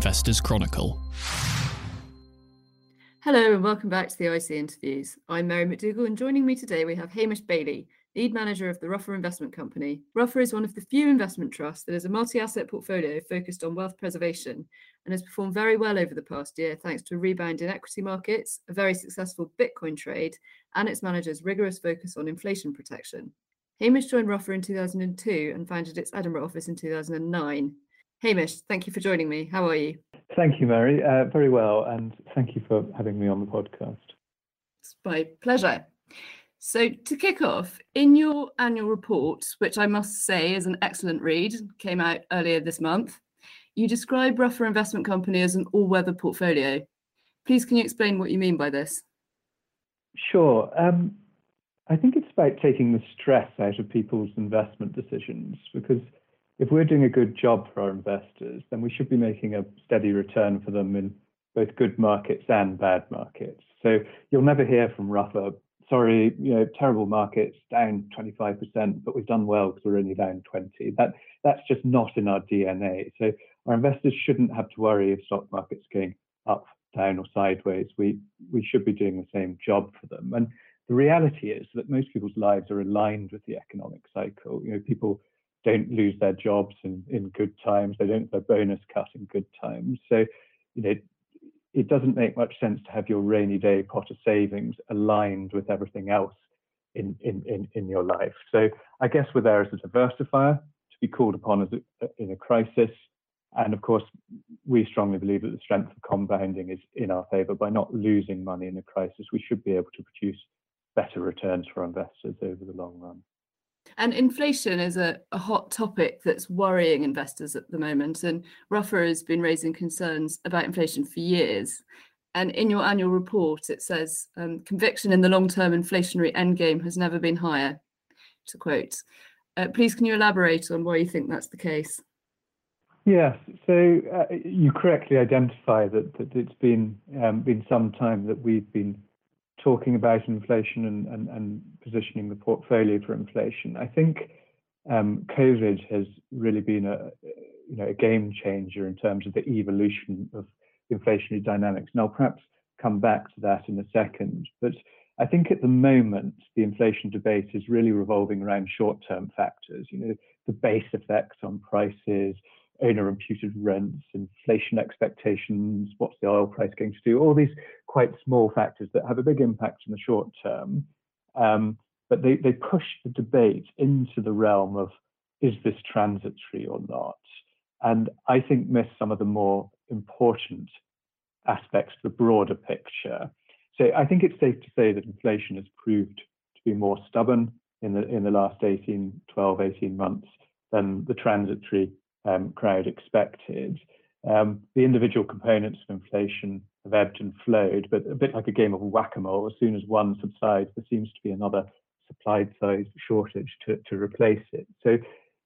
Investors Chronicle. Hello and welcome back to the IC interviews. I'm Mary McDougall, and joining me today we have Hamish Baillie, lead manager of the Ruffer Investment Company. Ruffer is one of the few investment trusts that is a multi asset portfolio focused on wealth preservation and has performed very well over the past year thanks to a rebound in equity markets, a very successful Bitcoin trade, and its manager's rigorous focus on inflation protection. Hamish joined Ruffer in 2002 and founded its Edinburgh office in 2009. Hamish, thank you for joining me. How are you? Thank you, Mary. Uh, very well, and thank you for having me on the podcast. It's my pleasure. So, to kick off, in your annual report, which I must say is an excellent read, came out earlier this month, you describe Ruffer Investment Company as an all weather portfolio. Please, can you explain what you mean by this? Sure. Um, I think it's about taking the stress out of people's investment decisions because if we're doing a good job for our investors, then we should be making a steady return for them in both good markets and bad markets. So you'll never hear from Ruffer sorry, you know, terrible markets, down 25%, but we've done well because we're only down 20. That that's just not in our DNA. So our investors shouldn't have to worry if stock markets going up, down, or sideways. We we should be doing the same job for them. And the reality is that most people's lives are aligned with the economic cycle. You know, people don't lose their jobs in, in good times. They don't have their bonus cut in good times. So, you know, it doesn't make much sense to have your rainy day pot of savings aligned with everything else in, in, in, in your life. So I guess we're there as a diversifier to be called upon as a, in a crisis. And of course, we strongly believe that the strength of compounding is in our favor. By not losing money in a crisis, we should be able to produce better returns for investors over the long run. And inflation is a, a, hot topic that's worrying investors at the moment. And Ruffer has been raising concerns about inflation for years. And in your annual report, it says um, conviction in the long term inflationary endgame has never been higher, to quote. Uh, please, can you elaborate on why you think that's the case? Yes, so uh, you correctly identify that, that it's been um, been some time that we've been talking about inflation and, and, and positioning the portfolio for inflation. I think um, COVID has really been a you know a game changer in terms of the evolution of inflationary dynamics. And I'll perhaps come back to that in a second. But I think at the moment the inflation debate is really revolving around short-term factors. You know, the base effects on prices, owner imputed rents, inflation expectations, what's the oil price going to do, all these quite small factors that have a big impact in the short term. Um, but they, they push the debate into the realm of is this transitory or not? And I think miss some of the more important aspects of the broader picture. So I think it's safe to say that inflation has proved to be more stubborn in the in the last 18, 12, 18 months than the transitory um, crowd expected. Um, the individual components of inflation have ebbed and flowed, but a bit like a game of whack-a-mole, as soon as one subsides, there seems to be another supply side shortage to, to replace it. So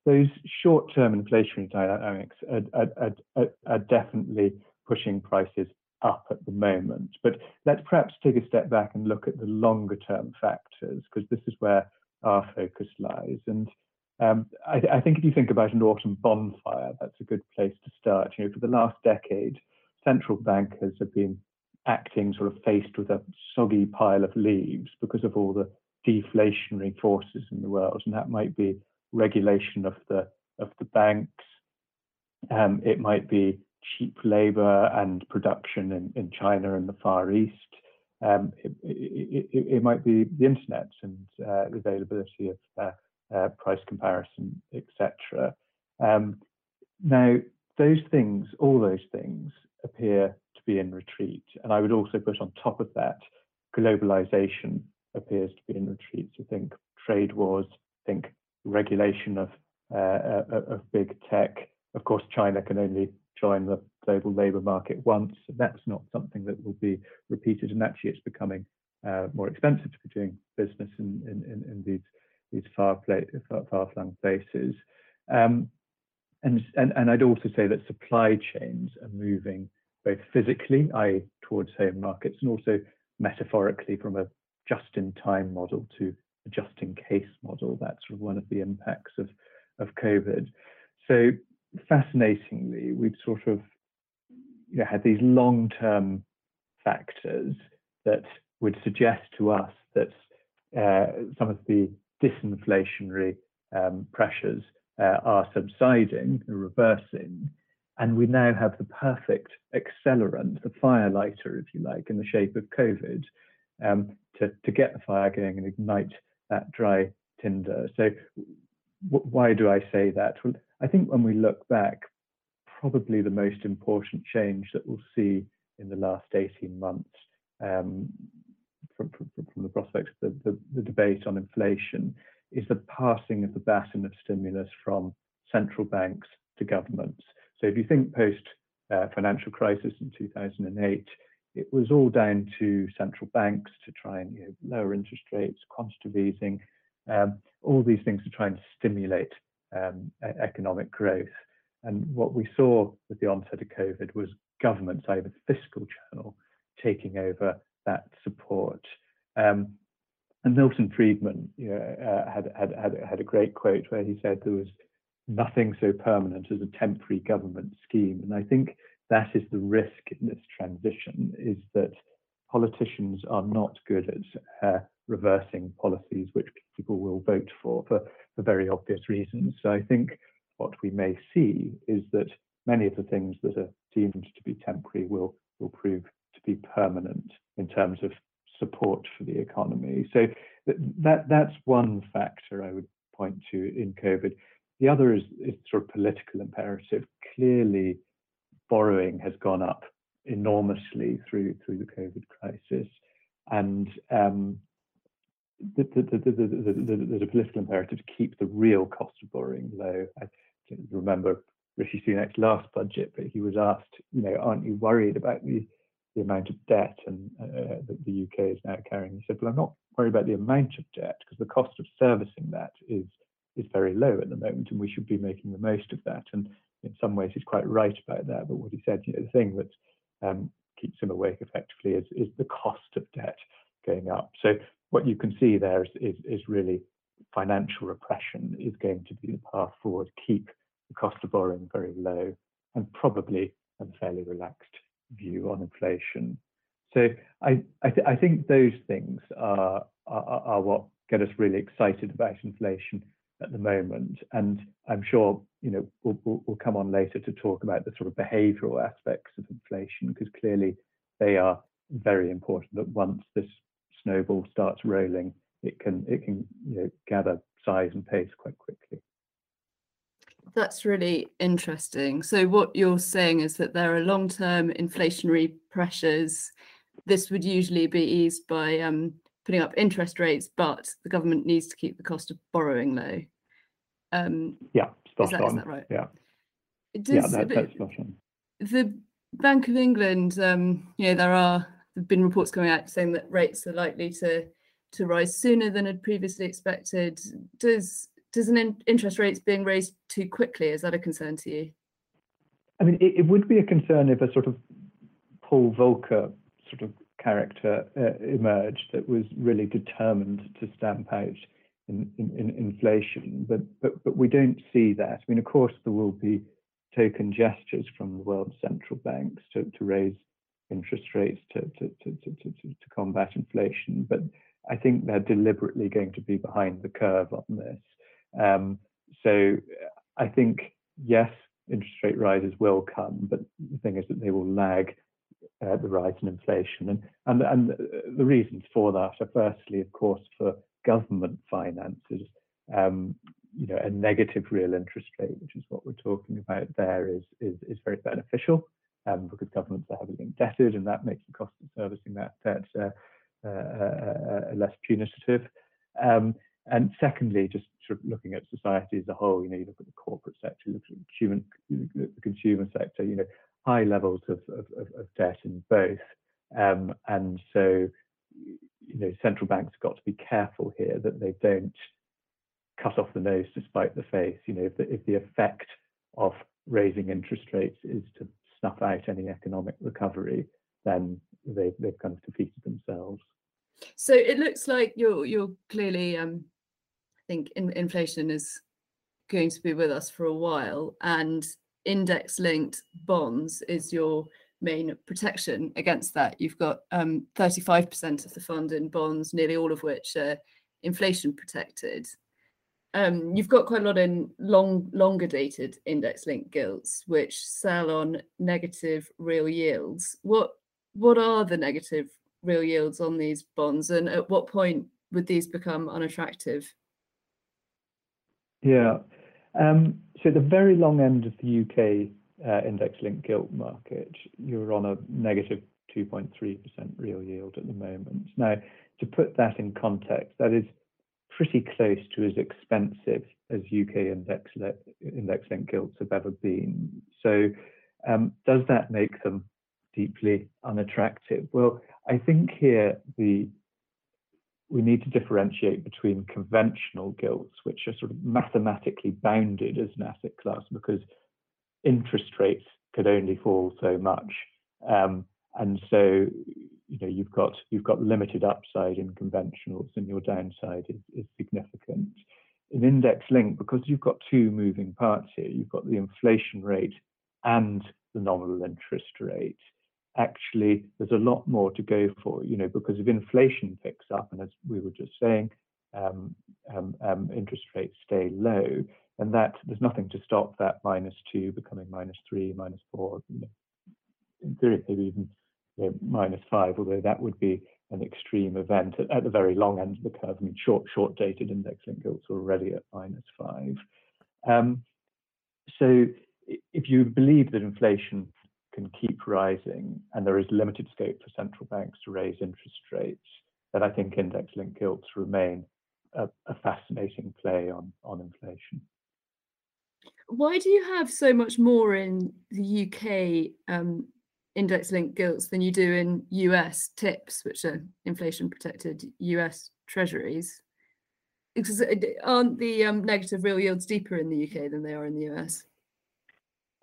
those short-term inflationary dynamics are, are, are, are definitely pushing prices up at the moment. But let's perhaps take a step back and look at the longer term factors, because this is where our focus lies. And um, I, I, think if you think about an autumn bonfire, that's a good place to start. You know, for the last decade, central bankers have been acting sort of faced with a soggy pile of leaves because of all the deflationary forces in the world, and that might be regulation of the of the banks. Um, it might be cheap labor and production in, in China and the Far East. Um, it, it, it, it, might be the internet and uh, the availability of uh, uh, price comparison, etc. Um, now, those things, all those things, appear to be in retreat. And I would also put on top of that, globalization appears to be in retreat. So think trade wars, think regulation of uh, uh, of big tech. Of course, China can only join the global labor market once. That's not something that will be repeated. And actually, it's becoming uh, more expensive to be doing business in, in, in, in these these far, far, flung places. Um, and, and, and I'd also say that supply chains are moving both physically, i.e., towards home markets, and also metaphorically from a just-in-time model to a just-in-case model. That's sort of one of the impacts of, of COVID. So fascinatingly, we've sort of you know, had these long-term factors that would suggest to us that uh, some of the disinflationary um, pressures uh, are subsiding, reversing, and we now have the perfect accelerant, the fire lighter, if you like, in the shape of COVID, um, to, to get the fire going and ignite that dry tinder. So, why do I say that? Well, I think when we look back, probably the most important change that we'll see in the last 18 months um, from, from, from, the prospect of the, the, the, debate on inflation is the passing of the baton of stimulus from central banks to governments. So if you think post uh, financial crisis in 2008, it was all down to central banks to try and you know, lower interest rates, quantitative easing, um, all these things to try and stimulate um, economic growth. And what we saw with the onset of COVID was governments, either the fiscal channel, taking over that support. Um, and Milton Friedman you know, uh, had, had, had, had a great quote where he said there was nothing so permanent as a temporary government scheme. And I think that is the risk in this transition is that politicians are not good at uh, reversing policies which people will vote for, for for very obvious reasons. So I think what we may see is that many of the things that are deemed to be temporary will will prove be permanent in terms of support for the economy. So that that's one factor I would point to in COVID. The other is, is sort of political imperative. Clearly, borrowing has gone up enormously through through the COVID crisis, and um, the, the, the, there's a political imperative to keep the real cost of borrowing low. I remember Rishi Sunak's last budget, but he was asked, you know, aren't you worried about the the amount of debt and uh, that the UK is now carrying? He said, well, I'm not worried about the amount of debt because the cost of servicing that is is very low at the moment, and we should be making the most of that. And in some ways, he's quite right about that. But what he said, you know, the thing that um, keeps him awake effectively is is the cost of debt going up. So what you can see there is, is, is really financial repression is going to be the path forward. Keep the cost of borrowing very low, and probably a fairly relaxed view on inflation. So I I, th- I think those things are, are, are what get us really excited about inflation at the moment. And I'm sure you know we'll, we'll, we'll come on later to talk about the sort of behavioural aspects of inflation because clearly they are very important. That once this snowball starts rolling, it can it can you know gather size and pace quite quickly. That's really interesting. So what you're saying is that there are long-term inflationary pressures. This would usually be eased by um, putting up interest rates, but the government needs to keep the cost of borrowing low. Um, yeah, spot is that, on. Is that right? Yeah, Does, yeah, that, that's spot on. The Bank of England, um, you know, there are there've been reports coming out saying that rates are likely to to rise sooner than had previously expected. Does does an in, interest rates being raised too quickly is that a concern to you? I mean, it, it would be a concern if a sort of Paul Volcker sort of character uh, emerged that was really determined to stamp out in, in, in inflation, but, but but we don't see that. I mean, of course, there will be token gestures from the world central banks to, to raise interest rates to, to, to, to, to, to combat inflation, but I think they're deliberately going to be behind the curve on this. Um, so I think, yes, interest rate rises will come, but the thing is that they will lag uh, the rise in inflation. And, and, and the reasons for that are firstly, of course, for government finances. Um, you know, a negative real interest rate, which is what we're talking about there, is is, is very beneficial um, because governments are heavily indebted, and that makes the cost of servicing that debt uh, uh, uh, uh, less punitive. Um, and secondly, just sort of looking at society as a whole, you know, you look at the corporate sector, you look at the consumer, the consumer sector, you know, high levels of, of, of debt in both. Um, and so, you know, central banks have got to be careful here that they don't cut off the nose to spite the face. You know, if the, if the effect of raising interest rates is to snuff out any economic recovery, then they, they've kind of defeated themselves. So it looks like you're you're clearly, um, think, in, inflation is going to be with us for a while, and index-linked bonds is your main protection against that. You've got um, 35% of the fund in bonds, nearly all of which are inflation protected. Um, you've got quite a lot in long, longer dated index linked gilts, which sell on negative real yields. What what are the negative real yields on these bonds, and at what point would these become unattractive? Yeah, um, so the very long end of the UK uh, index-linked gilt market, you're on a negative 2.3% real yield at the moment. Now, to put that in context, that is pretty close to as expensive as UK index index-linked gilts have ever been. So, um, does that make them deeply unattractive? Well, I think here the we need to differentiate between conventional gilts, which are sort of mathematically bounded as an asset class because interest rates could only fall so much. Um, and so, you know, you've got you've got limited upside in conventionals, and your downside is, is significant. In index link, because you've got two moving parts here, you've got the inflation rate and the nominal interest rate actually there's a lot more to go for, you know, because if inflation picks up, and as we were just saying, um, um, um, interest rates stay low, and that there's nothing to stop that minus two becoming minus three, minus four, you know, in theory maybe even you know, minus five, although that would be an extreme event at, at, the very long end of the curve. I mean, short short dated index linked gilts already at minus five. Um, so if you believe that inflation can keep rising and there is limited scope for central banks to raise interest rates, then I think index linked gilts remain a, a fascinating play on, on inflation. Why do you have so much more in the UK um, index linked gilts than you do in US TIPS, which are inflation protected US treasuries? Because uh, aren't the um, negative real yields deeper in the UK than they are in the US?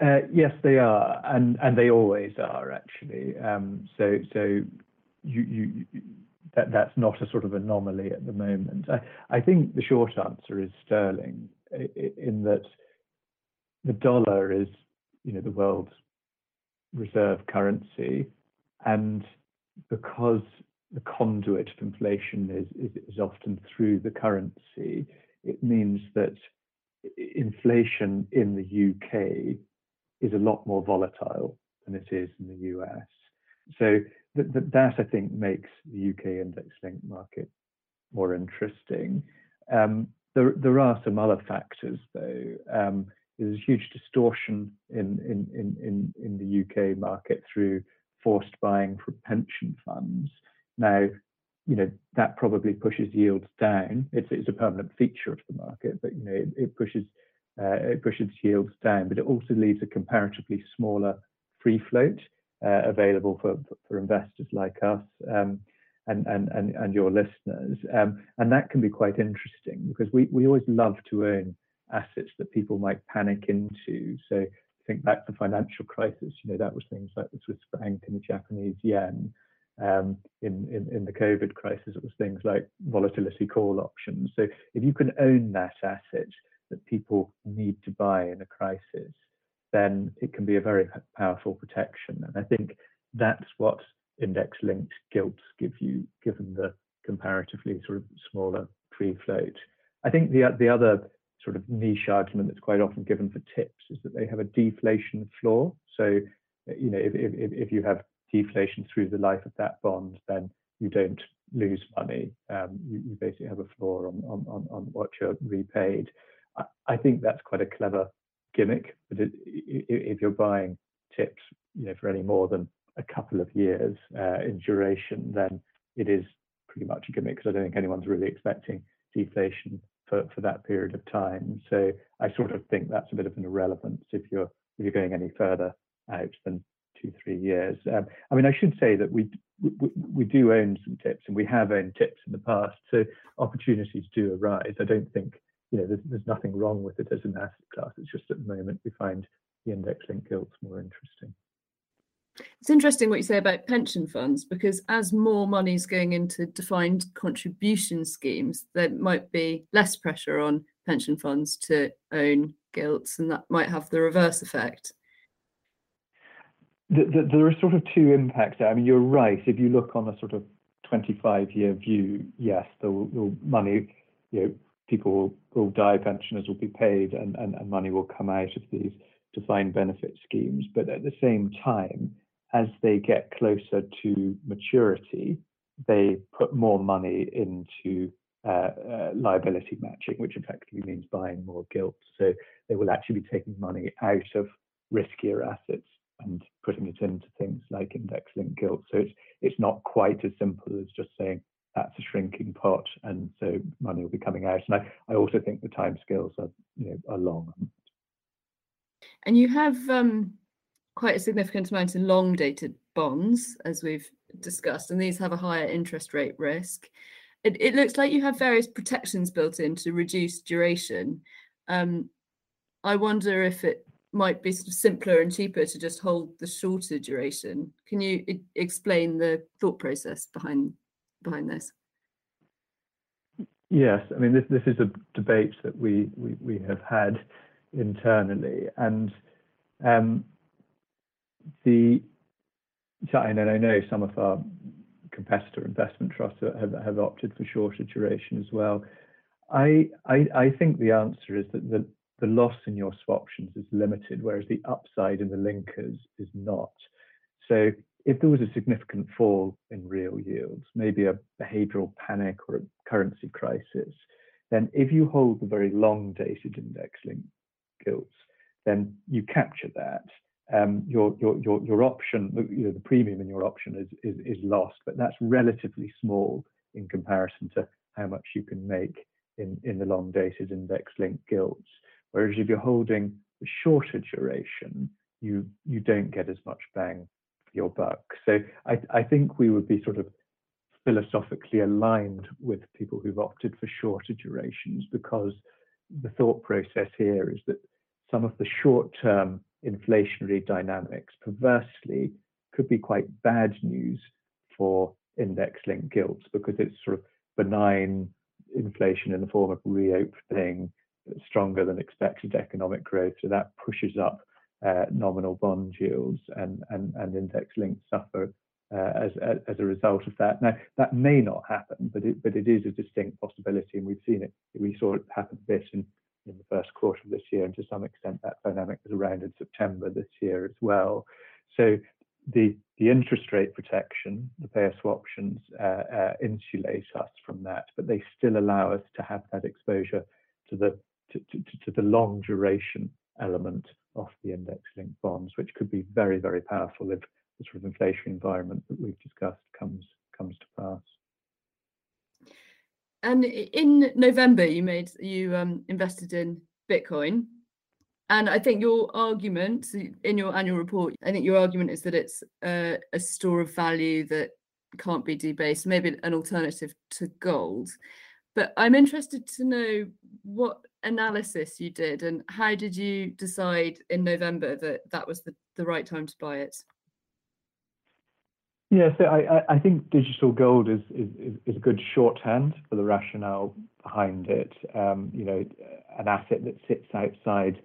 Uh, yes, they are, and and they always are actually. Um, so so you you that that's not a sort of anomaly at the moment. I I think the short answer is sterling, in that the dollar is you know the world's reserve currency, and because the conduit of inflation is, is, is often through the currency, it means that inflation in the UK is a lot more volatile than it is in the US. So th- th- that I think makes the UK index linked market more interesting. Um, there, there are some other factors though. Um, there's a huge distortion in, in, in, in, in the UK market through forced buying from pension funds. Now, you know, that probably pushes yields down. It's, it's a permanent feature of the market, but, you know, it, it pushes uh, it pushes yields down, but it also leaves a comparatively smaller free float uh, available for, for investors like us um, and, and, and, and your listeners. Um, and that can be quite interesting because we, we always love to own assets that people might panic into. So think back to the financial crisis, you know, that was things like the Swiss franc and the Japanese yen. Um, in, in, in the COVID crisis, it was things like volatility call options. So if you can own that asset, that people need to buy in a crisis, then it can be a very powerful protection. And I think that's what index linked gilts give you, given the comparatively sort of smaller free float. I think the the other sort of niche argument that's quite often given for TIPS is that they have a deflation floor. So, you know, if, if, if you have deflation through the life of that bond, then you don't lose money. Um, you, you, basically have a floor on, on, on, on what you're repaid. I, think that's quite a clever gimmick. But it, if you're buying TIPS, you know, for any more than a couple of years uh, in duration, then it is pretty much a gimmick because I don't think anyone's really expecting deflation for, for that period of time. So I sort of think that's a bit of an irrelevance if you're if you're going any further out than two three years. Um, I mean, I should say that we, we we do own some TIPS and we have owned TIPS in the past, so opportunities do arise. I don't think you know, there's, there's nothing wrong with it as an asset class. It's just at the moment we find the index linked gilts more interesting. It's interesting what you say about pension funds because as more money is going into defined contribution schemes, there might be less pressure on pension funds to own gilts, and that might have the reverse effect. the, the, there are sort of two impacts there. I mean, you're right. If you look on a sort of 25-year view, yes, the, the money, you know, people will, die, pensioners will be paid, and, and, and money will come out of these defined benefit schemes. But at the same time, as they get closer to maturity, they put more money into uh, uh, liability matching, which effectively means buying more gilt. So they will actually be taking money out of riskier assets and putting it into things like index-linked gilt. So it's it's not quite as simple as just saying that's a shrinking pot, and so money will be coming out. And I, I also think the timescales are you know are long. And you have um, quite a significant amount in long dated bonds, as we've discussed, and these have a higher interest rate risk it, it looks like you have various protections built in to reduce duration. Um, I wonder if it might be sort of simpler and cheaper to just hold the shorter duration. Can you explain the thought process behind behind this? Yes, I mean this this is a debate that we we, we have had internally, and um, the and I know some of our competitor investment trusts have, have opted for shorter duration as well. I, I, I think the answer is that the, the loss in your swap options is limited, whereas the upside in the linkers is not. So if there was a significant fall in real yields, maybe a behavioral panic or a currency crisis, then if you hold the very long dated index linked gilts, then you capture that um, your, your, your, your option, you know, the premium in your option is, is, is lost, but that's relatively small in comparison to how much you can make in, in the long dated index linked gilts. Whereas if you're holding the shorter duration, you, you don't get as much bang your buck. So I, I think we would be sort of philosophically aligned with people who've opted for shorter durations because the thought process here is that some of the short term inflationary dynamics perversely could be quite bad news for index linked gilts because it's sort of benign inflation in the form of reopening, stronger than expected economic growth. So that pushes up nominal bond yields and, and, and index linked suffer uh, as, as, a result of that. Now, that may not happen, but it, but it is a distinct possibility, and we've seen it. We saw it happen a bit in in the first quarter of this year, and to some extent that dynamic was around in September this year as well. So the the interest rate protection, the payer swap options, uh, uh, insulate us from that, but they still allow us to have that exposure to the to, to, to the long duration element of the index linked bonds, which could be very very powerful if the sort of inflation environment that we've discussed comes comes to pass. And in November, you made you um, invested in Bitcoin, and I think your argument in your annual report, I think your argument is that it's a, a store of value that can't be debased, maybe an alternative to gold. But I'm interested to know what analysis you did and how did you decide in November that that was the, the right time to buy it? Yeah, so I, I think digital gold is, is, is a good shorthand for the rationale behind it. Um, you know, an asset that sits outside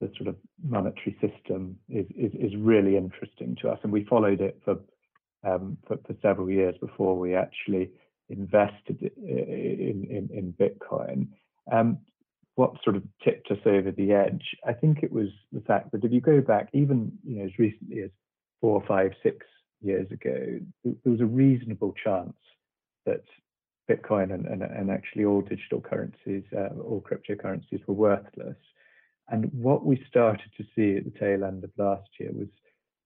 the sort of monetary system is, is, is really interesting to us, and we followed it for, um, for, for several years before we actually invested in in, in Bitcoin. Um, what sort of tipped us over the edge? I think it was the fact that if you go back, even you know as recently as four, five, six years ago, there was a reasonable chance that Bitcoin and, and, and actually all digital currencies, uh, all cryptocurrencies were worthless. And what we started to see at the tail end of last year was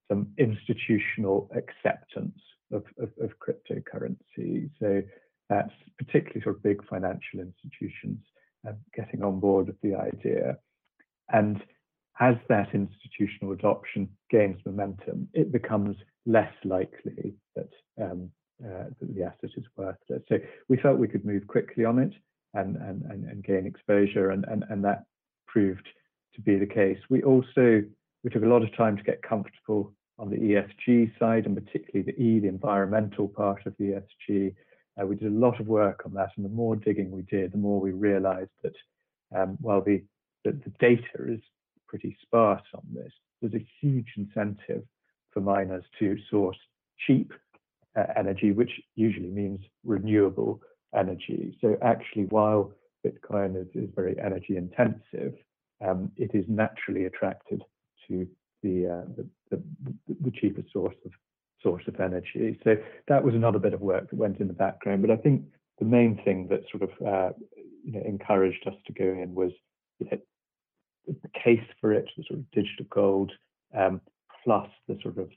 some institutional acceptance of, of, of cryptocurrency. So that's particularly sort of big financial institutions getting on board with the idea. And as that institutional adoption gains momentum, it becomes less likely that, um, uh, that the asset is worthless. So we felt we could move quickly on it and, and, and, and gain exposure, and, and, and that proved to be the case. We also we took a lot of time to get comfortable on the ESG side, and particularly the E, the environmental part of the ESG. Uh, we did a lot of work on that, and the more digging we did, the more we realised that um, while the, the, the data is pretty sparse on this, there's a huge incentive for miners to source cheap uh, energy, which usually means renewable energy. So actually, while Bitcoin is, is very energy intensive, um, it is naturally attracted to the, uh, the, the, the cheapest source of source of energy. So that was another bit of work that went in the background. But I think the main thing that sort of uh, you know encouraged us to go in was you know, the case for it, the sort of digital gold, um, plus the sort of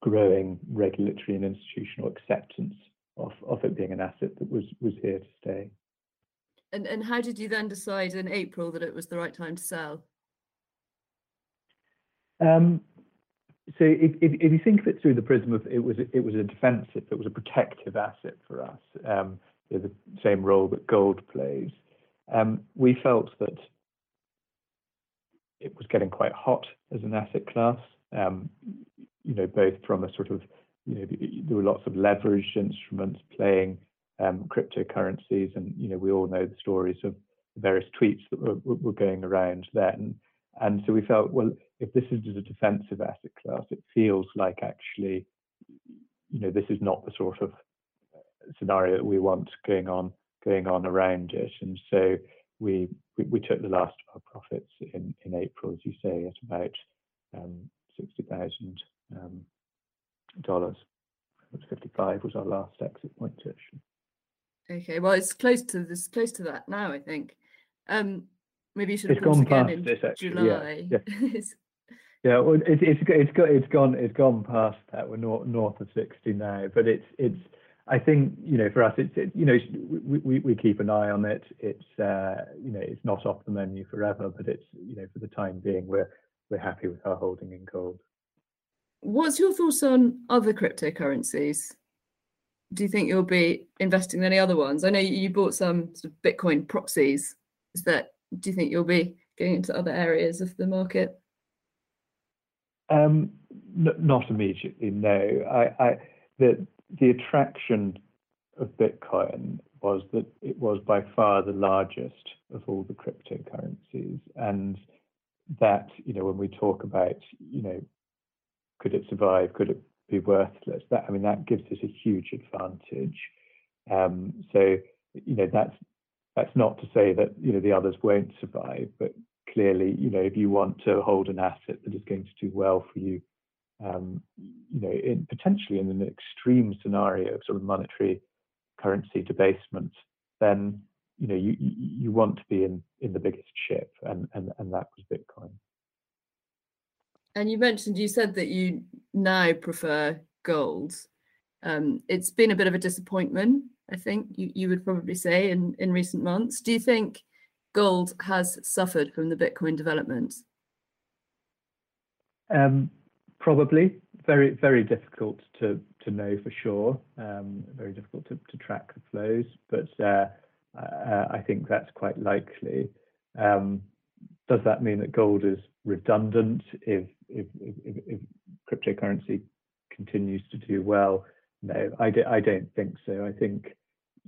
growing regulatory and institutional acceptance of, of it being an asset that was was here to stay. And and how did you then decide in April that it was the right time to sell? Um, so if, if, if, you think of it through the prism of it was it was a defensive, it was a protective asset for us, um, the same role that gold plays. Um, we felt that it was getting quite hot as an asset class. Um, you know, both from a sort of you know there were lots of leveraged instruments playing um, cryptocurrencies, and you know we all know the stories of various tweets that were, were going around then. And so we felt, well, if this is a defensive asset class, it feels like actually, you know, this is not the sort of scenario that we want going on going on around it. And so we we, we took the last of our profits in, in April, as you say, at about um, sixty thousand um, dollars. Fifty five was our last exit point actually. Okay, well, it's close to this, close to that now. I think. Um, maybe you should have gone again in this actually. July. Yeah, yeah. Yeah well, it's it's it's got it's gone it's gone past that. We're north north of sixty now, but it's it's. I think you know for us, it's it, you know we, we we keep an eye on it. It's uh, you know it's not off the menu forever, but it's you know for the time being we're we're happy with our holding in gold. What's your thoughts on other cryptocurrencies? Do you think you'll be investing in any other ones? I know you bought some sort of Bitcoin proxies. Is that do you think you'll be going into other areas of the market? Um, n- not immediately, no. I, I, the the attraction of Bitcoin was that it was by far the largest of all the cryptocurrencies, and that you know when we talk about you know could it survive, could it be worthless? That I mean that gives us a huge advantage. Um, so you know that's that's not to say that you know the others won't survive, but clearly, you know, if you want to hold an asset that is going to do well for you, um, you know, in, potentially in an extreme scenario of sort of monetary currency debasement, then you know you you want to be in in the biggest ship, and and and that was Bitcoin. And you mentioned you said that you now prefer gold. Um, it's been a bit of a disappointment I think you, you would probably say in, in recent months. Do you think gold has suffered from the Bitcoin development? Um, probably. Very, very difficult to, to know for sure. Um, very difficult to, to track the flows, but uh, uh, I think that's quite likely. Um, does that mean that gold is redundant if, if, if, if cryptocurrency continues to do well? No, I, do, I don't think so. I think,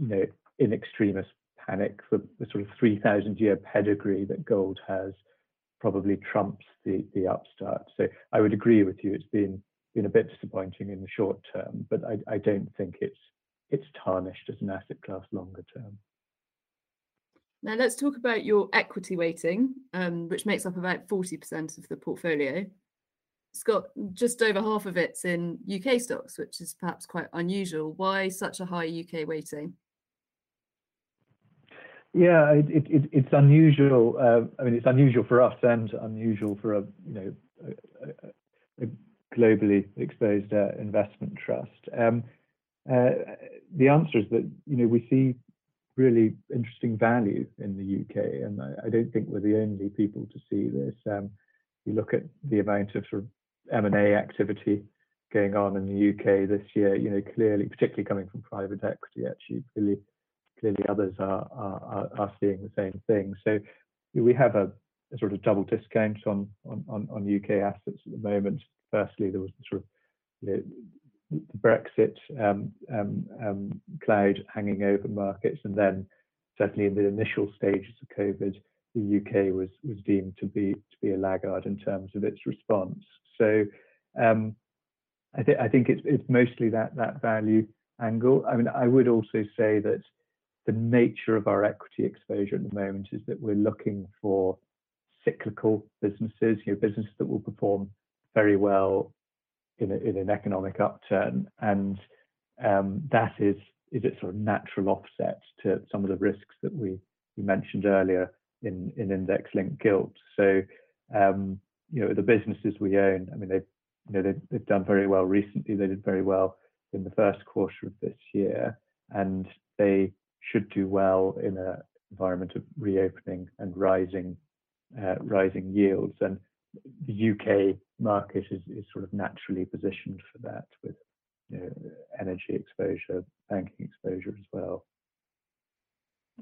you know, in extremis panic, the, the sort of 3,000 year pedigree that gold has probably trumps the, the upstart. So I would agree with you. It's been been a bit disappointing in the short term, but I, I don't think it's it's tarnished as an asset class longer term. Now let's talk about your equity weighting, um, which makes up about 40% of the portfolio it's got just over half of it's in UK stocks, which is perhaps quite unusual. Why such a high UK weighting? Yeah, it, it, it's unusual. Uh, I mean, it's unusual for us and unusual for a you know a, a, globally exposed uh, investment trust. Um, uh, the answer is that you know we see really interesting value in the UK, and I, I don't think we're the only people to see this. Um, you look at the amount of sort of M&A activity going on in the UK this year, you know, clearly, particularly coming from private equity, actually, clearly, clearly others are, are, are seeing the same thing. So we have a, a sort of double discount on, on, on, UK assets at the moment. Firstly, there was the sort of the Brexit um, um, um, cloud hanging over markets, and then certainly in the initial stages of COVID, the UK was was deemed to be to be a laggard in terms of its response. So Um, I, th- I think it's, it's mostly that, that value angle. I mean, I would also say that the nature of our equity exposure at the moment is that we're looking for cyclical businesses, you know, businesses that will perform very well in, a, in an economic upturn, and um, that is is a sort of natural offset to some of the risks that we, we mentioned earlier in, in index-linked gilt. So, um, you know, the businesses we own, I mean, they've you know they've, they've done very well recently. They did very well in the first quarter of this year, and they should do well in an environment of reopening and rising uh, rising yields. And the UK market is, is sort of naturally positioned for that with you know, energy exposure, banking exposure as well.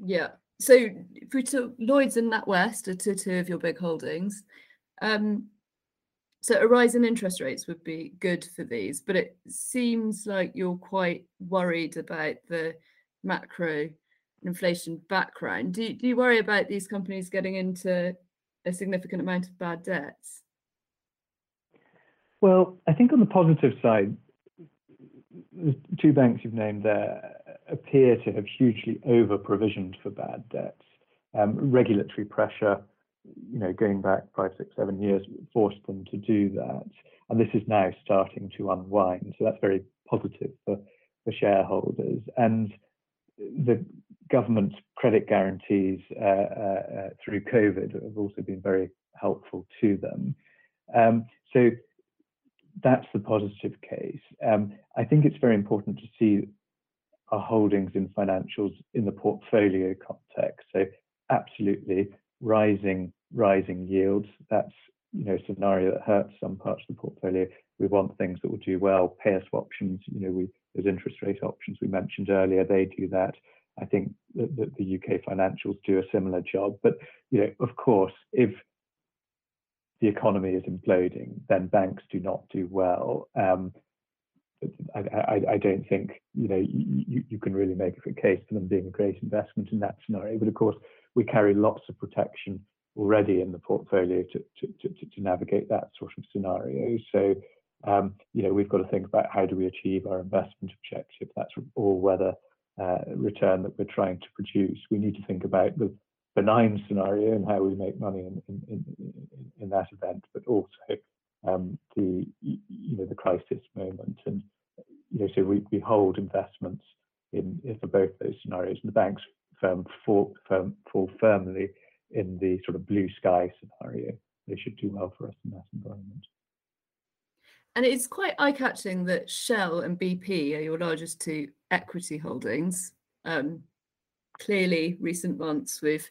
Yeah. So we took Lloyds and NatWest are two, two of your big holdings. Um, so a rise in interest rates would be good for these, but it seems like you're quite worried about the macro inflation background. Do, do you worry about these companies getting into a significant amount of bad debts? Well, I think on the positive side, the two banks you've named there appear to have hugely over provisioned for bad debts. Um, regulatory pressure, you know, going back five, six, seven years, forced them to do that. And this is now starting to unwind. So that's very positive for, for shareholders. And the government credit guarantees uh, uh, uh, through COVID have also been very helpful to them. Um, so that's the positive case. Um, I think it's very important to see our holdings in financials in the portfolio context. So absolutely rising rising yields. That's you know a scenario that hurts some parts of the portfolio. We want things that will do well. Pay swaptions, you know, we those interest rate options we mentioned earlier, they do that. I think that, that the UK financials do a similar job. But you know, of course, if the economy is imploding, then banks do not do well. Um, I, I, I, don't think you know you, you can really make a case for them being a great investment in that scenario. But of course, we carry lots of protection already in the portfolio to, to, to, to navigate that sort of scenario. So um, you know we've got to think about how do we achieve our investment objective. That's all weather uh, return that we're trying to produce. We need to think about the benign scenario and how we make money in, in, in, in that event, but also um, the you know the crisis moment. And you know, so we, we hold investments in, in for both those scenarios, and the banks firm fall, firm, fall firmly in the sort of blue sky scenario. They should do well for us in that environment. And it's quite eye catching that Shell and BP are your largest two equity holdings. Um, clearly, recent months, we've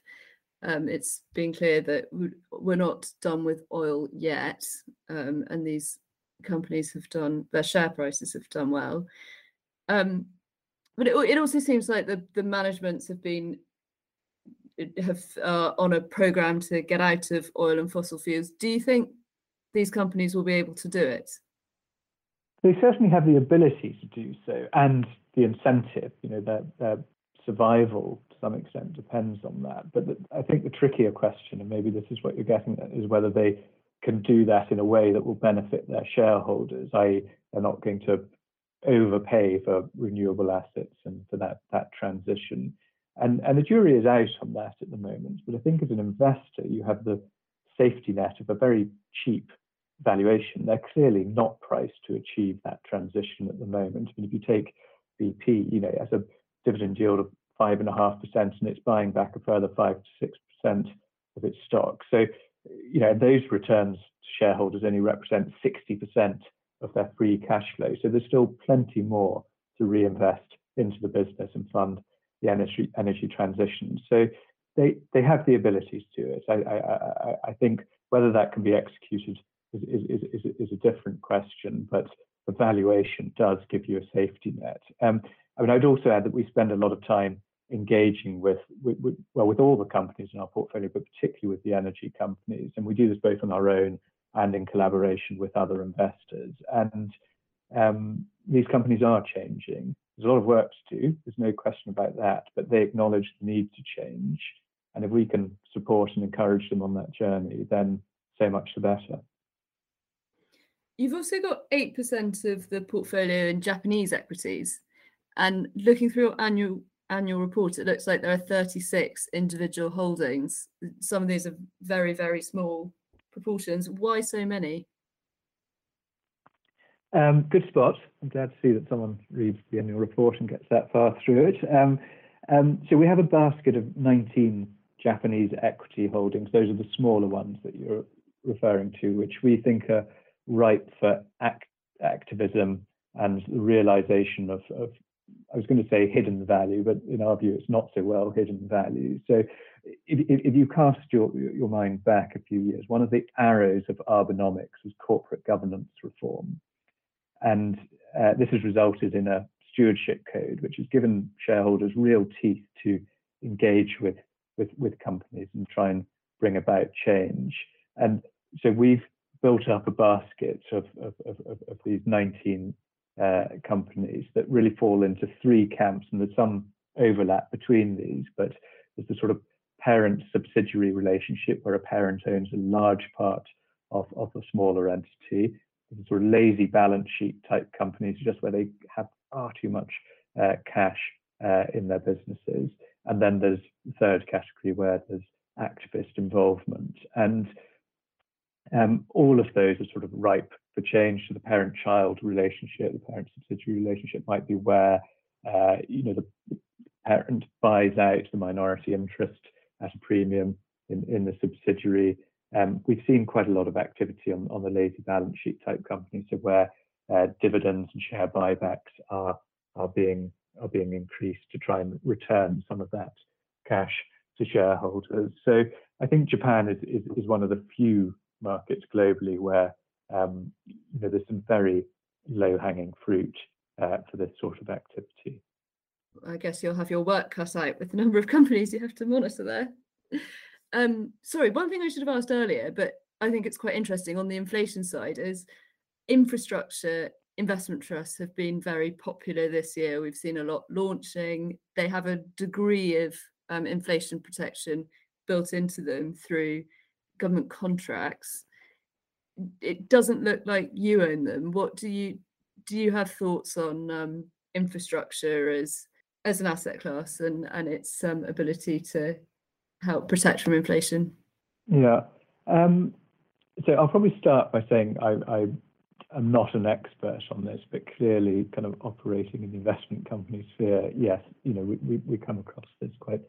um, it's been clear that we're not done with oil yet, um, and these companies have done their share prices have done well. Um, but it, it, also seems like the the managements have been have uh, on a program to get out of oil and fossil fuels. Do you think these companies will be able to do it? They certainly have the ability to do so, and the incentive. You know, their their survival to some extent depends on that. But the, I think the trickier question, and maybe this is what you're getting at, is whether they can do that in a way that will benefit their shareholders, i.e., they're not going to overpay for renewable assets and for that that transition. And and the jury is out on that at the moment. But I think as an investor, you have the safety net of a very cheap valuation. They're clearly not priced to achieve that transition at the moment. I mean, if you take BP, you know, as a dividend yield of five and a half percent, and it's buying back a further five to six percent of its stock. So, you know, those returns to shareholders only represent 60% of their free cash flow. So there's still plenty more to reinvest into the business and fund the energy energy transition. So they they have the ability to do it. I I, I think whether that can be executed is, is, is, is, a different question, but the valuation does give you a safety net. Um, I mean, I'd also add that we spend a lot of time engaging with, with, with, well with all the companies in our portfolio, but particularly with the energy companies, and we do this both on our own and in collaboration with other investors. And um, these companies are changing. There's a lot of work to do. There's no question about that, but they acknowledge the need to change. And if we can support and encourage them on that journey, then so much the better. You've also got 8% of the portfolio in Japanese equities. And looking through your annual annual report, it looks like there are 36 individual holdings. Some of these are very, very small proportions. Why so many? Um, good spot. I'm glad to see that someone reads the annual report and gets that far through it. Um, um, so we have a basket of 19 Japanese equity holdings. Those are the smaller ones that you're referring to, which we think are ripe for act activism and the realization of, of, I was going to say hidden value, but in our view, it's not so well hidden value. So if, if, you cast your, your mind back a few years, one of the arrows of Abenomics was corporate governance reform. And uh, this has resulted in a stewardship code, which has given shareholders real teeth to engage with, with, with companies and try and bring about change. And so we've built up a basket of, of, of, of these 19 uh, companies that really fall into three camps, and there's some overlap between these, but there's the sort of parent subsidiary relationship where a parent owns a large part of, of a smaller entity sort of lazy balance sheet type companies, just where they have far too much uh, cash uh, in their businesses. And then there's the third category where there's activist involvement. And um, all of those are sort of ripe for change. So the parent-child relationship, the parent-subsidiary relationship might be where uh, you know the parent buys out the minority interest at a premium in, in the subsidiary um, we've seen quite a lot of activity on, on the lazy balance sheet type companies, so where uh, dividends and share buybacks are are being are being increased to try and return some of that cash to shareholders. So I think Japan is is, is one of the few markets globally where um, you know there's some very low hanging fruit uh, for this sort of activity. I guess you'll have your work cut out with the number of companies you have to monitor there. Um, sorry, one thing I should have asked earlier, but I think it's quite interesting on the inflation side is infrastructure investment trusts have been very popular this year. We've seen a lot launching. They have a degree of um, inflation protection built into them through government contracts. It doesn't look like you own them. What do you do? You have thoughts on um, infrastructure as as an asset class and and its um, ability to help protect from inflation? Yeah. Um, so I'll probably start by saying I, I am not an expert on this, but clearly, kind of operating in the investment company sphere, yes, you know, we, we, we come across this quite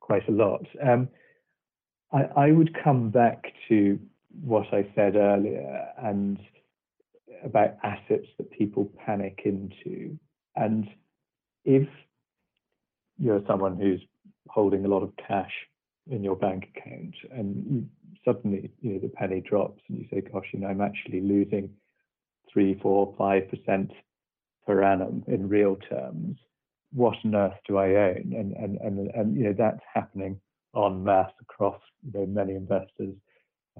quite a lot. Um, I, I would come back to what I said earlier and about assets that people panic into, and if you're someone who's holding a lot of cash in your bank account and you, suddenly you know the penny drops and you say gosh you know i'm actually losing three four five percent per annum in real terms what on earth do i own? And and and, and you know that's happening en masse across you know, many investors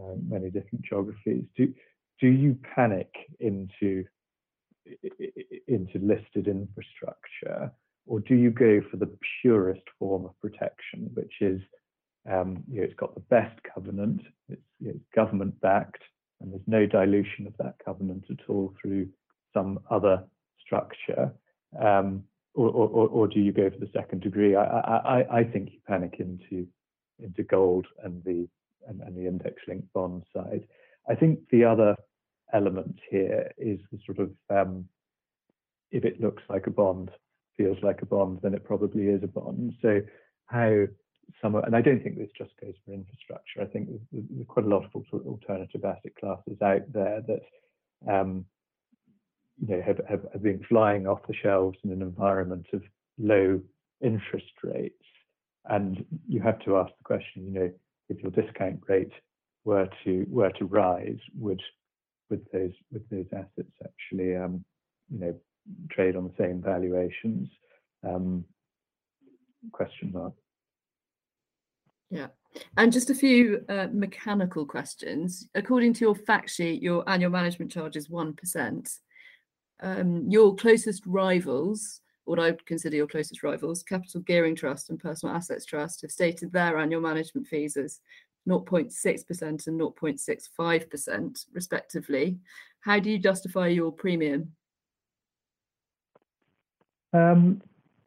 um, many different geographies do do you panic into into listed infrastructure or do you go for the purest form of protection which is um, you know, it's got the best covenant, it's, government backed, and there's no dilution of that covenant at all through some other structure. Um, or, or, or, do you go for the second degree? I, I, I think you panic into into gold and the and, and the index linked bond side. I think the other element here is the sort of um, if it looks like a bond, feels like a bond, then it probably is a bond. So how some, and I don't think this just goes for infrastructure. I think there's, there's quite a lot of alternative asset classes out there that, um, you know, have, have, have been flying off the shelves in an environment of low interest rates. And you have to ask the question, you know, if your discount rate were to were to rise, would would those would those assets actually, um, you know, trade on the same valuations? Um, question mark. Yeah. And just a few uh, mechanical questions. According to your fact sheet, your annual management charge is 1%. Um, your closest rivals, what I would consider your closest rivals, Capital Gearing Trust and Personal Assets Trust, have stated their annual management fees as 0.6% and 0.65%, respectively. How do you justify your premium? Um,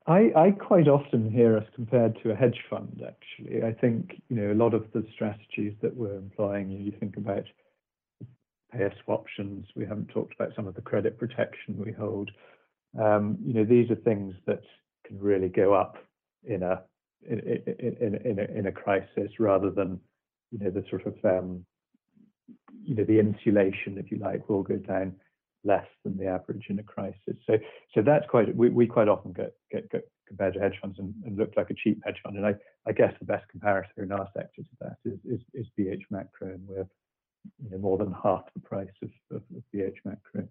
I, I, quite often hear us compared to a hedge fund, actually. I think, you know, a lot of the strategies that we're employing, you think about payer swaptions, we haven't talked about some of the credit protection we hold. Um, you know, these are things that can really go up in a in, in, in, a, in a crisis rather than, you know, the sort of, um, you know, the insulation, if you like, will go down less than the average in a crisis. So, so that's quite, we, we quite often get, get, get compared to hedge funds and, and look like a cheap hedge fund. And I, I guess the best comparator in our sector to that is, is, is BH Macro, and we're you know, more than half the price of, of, of BH Macro.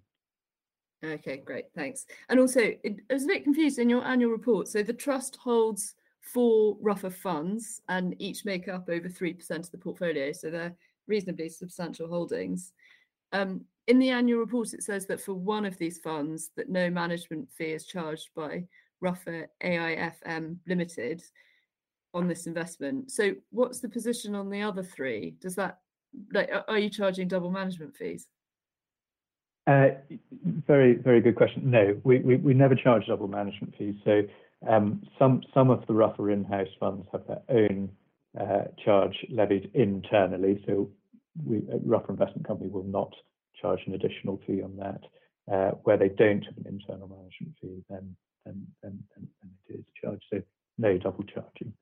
Okay, great, thanks. And also, it, I was a bit confused in your annual report. So the trust holds four Ruffer funds, and each make up over three percent of the portfolio. So they're reasonably substantial holdings. Um, in the annual report, it says that for one of these funds, that no management fee is charged by Ruffer AIFM Limited on this investment. So what's the position on the other three? Does that like are you charging double management fees? Uh, very, very good question. No, we, we, we never charge double management fees. So um, some some of the Ruffer in-house funds have their own uh, charge levied internally. So we, Ruffer Investment Company will not charge an additional fee on that. Uh, where they don't have an internal management fee, then then, then, then it is charged. So no double charging.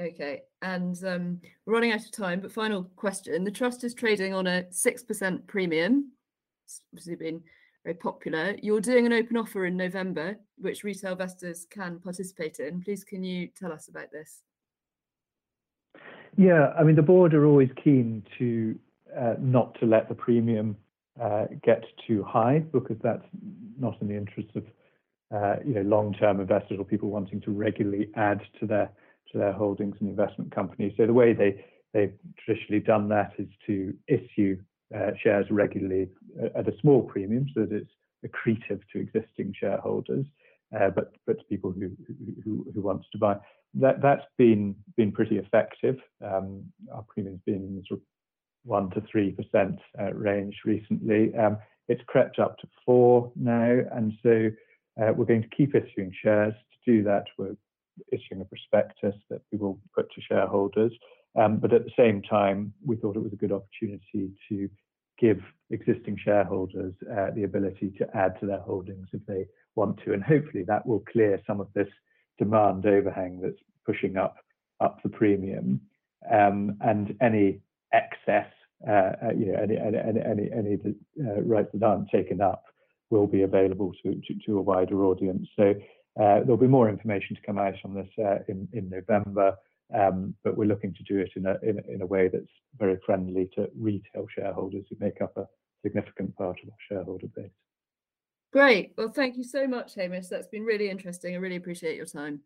Okay, and um, we're running out of time, but final question. The trust is trading on a 6% premium. Obviously been very popular. You're doing an open offer in November, which retail investors can participate in. Please, can you tell us about this? Yeah, I mean, the board are always keen to uh, not to let the premium uh, get too high because that's not in the interest of uh, you know long-term investors or people wanting to regularly add to their to their holdings in investment companies. So the way they they've traditionally done that is to issue shares regularly at a small premium so that it's accretive to existing shareholders, uh, but but to people who, who who wants to buy. That that's been been pretty effective. Um, our premium's been in one to three percent uh, range recently. Um, it's crept up to four now, and so uh, we're going to keep issuing shares. To do that, we're issuing a prospectus that we will put to shareholders. Um, but at the same time, we thought it was a good opportunity to give existing shareholders uh, the ability to add to their holdings if they want to, and hopefully that will clear some of this demand overhang that's pushing up up the premium. Um, and any excess, uh, uh you know, any any any any, uh, rights that aren't taken up will be available to, to, to a wider audience. So uh, there'll be more information to come out on this uh, in, in November, um, but we're looking to do it in a, in, in a way that's very friendly to retail shareholders who make up a significant part of our shareholder base. Great. Well, thank you so much, Hamish. That's been really interesting. I really appreciate your time.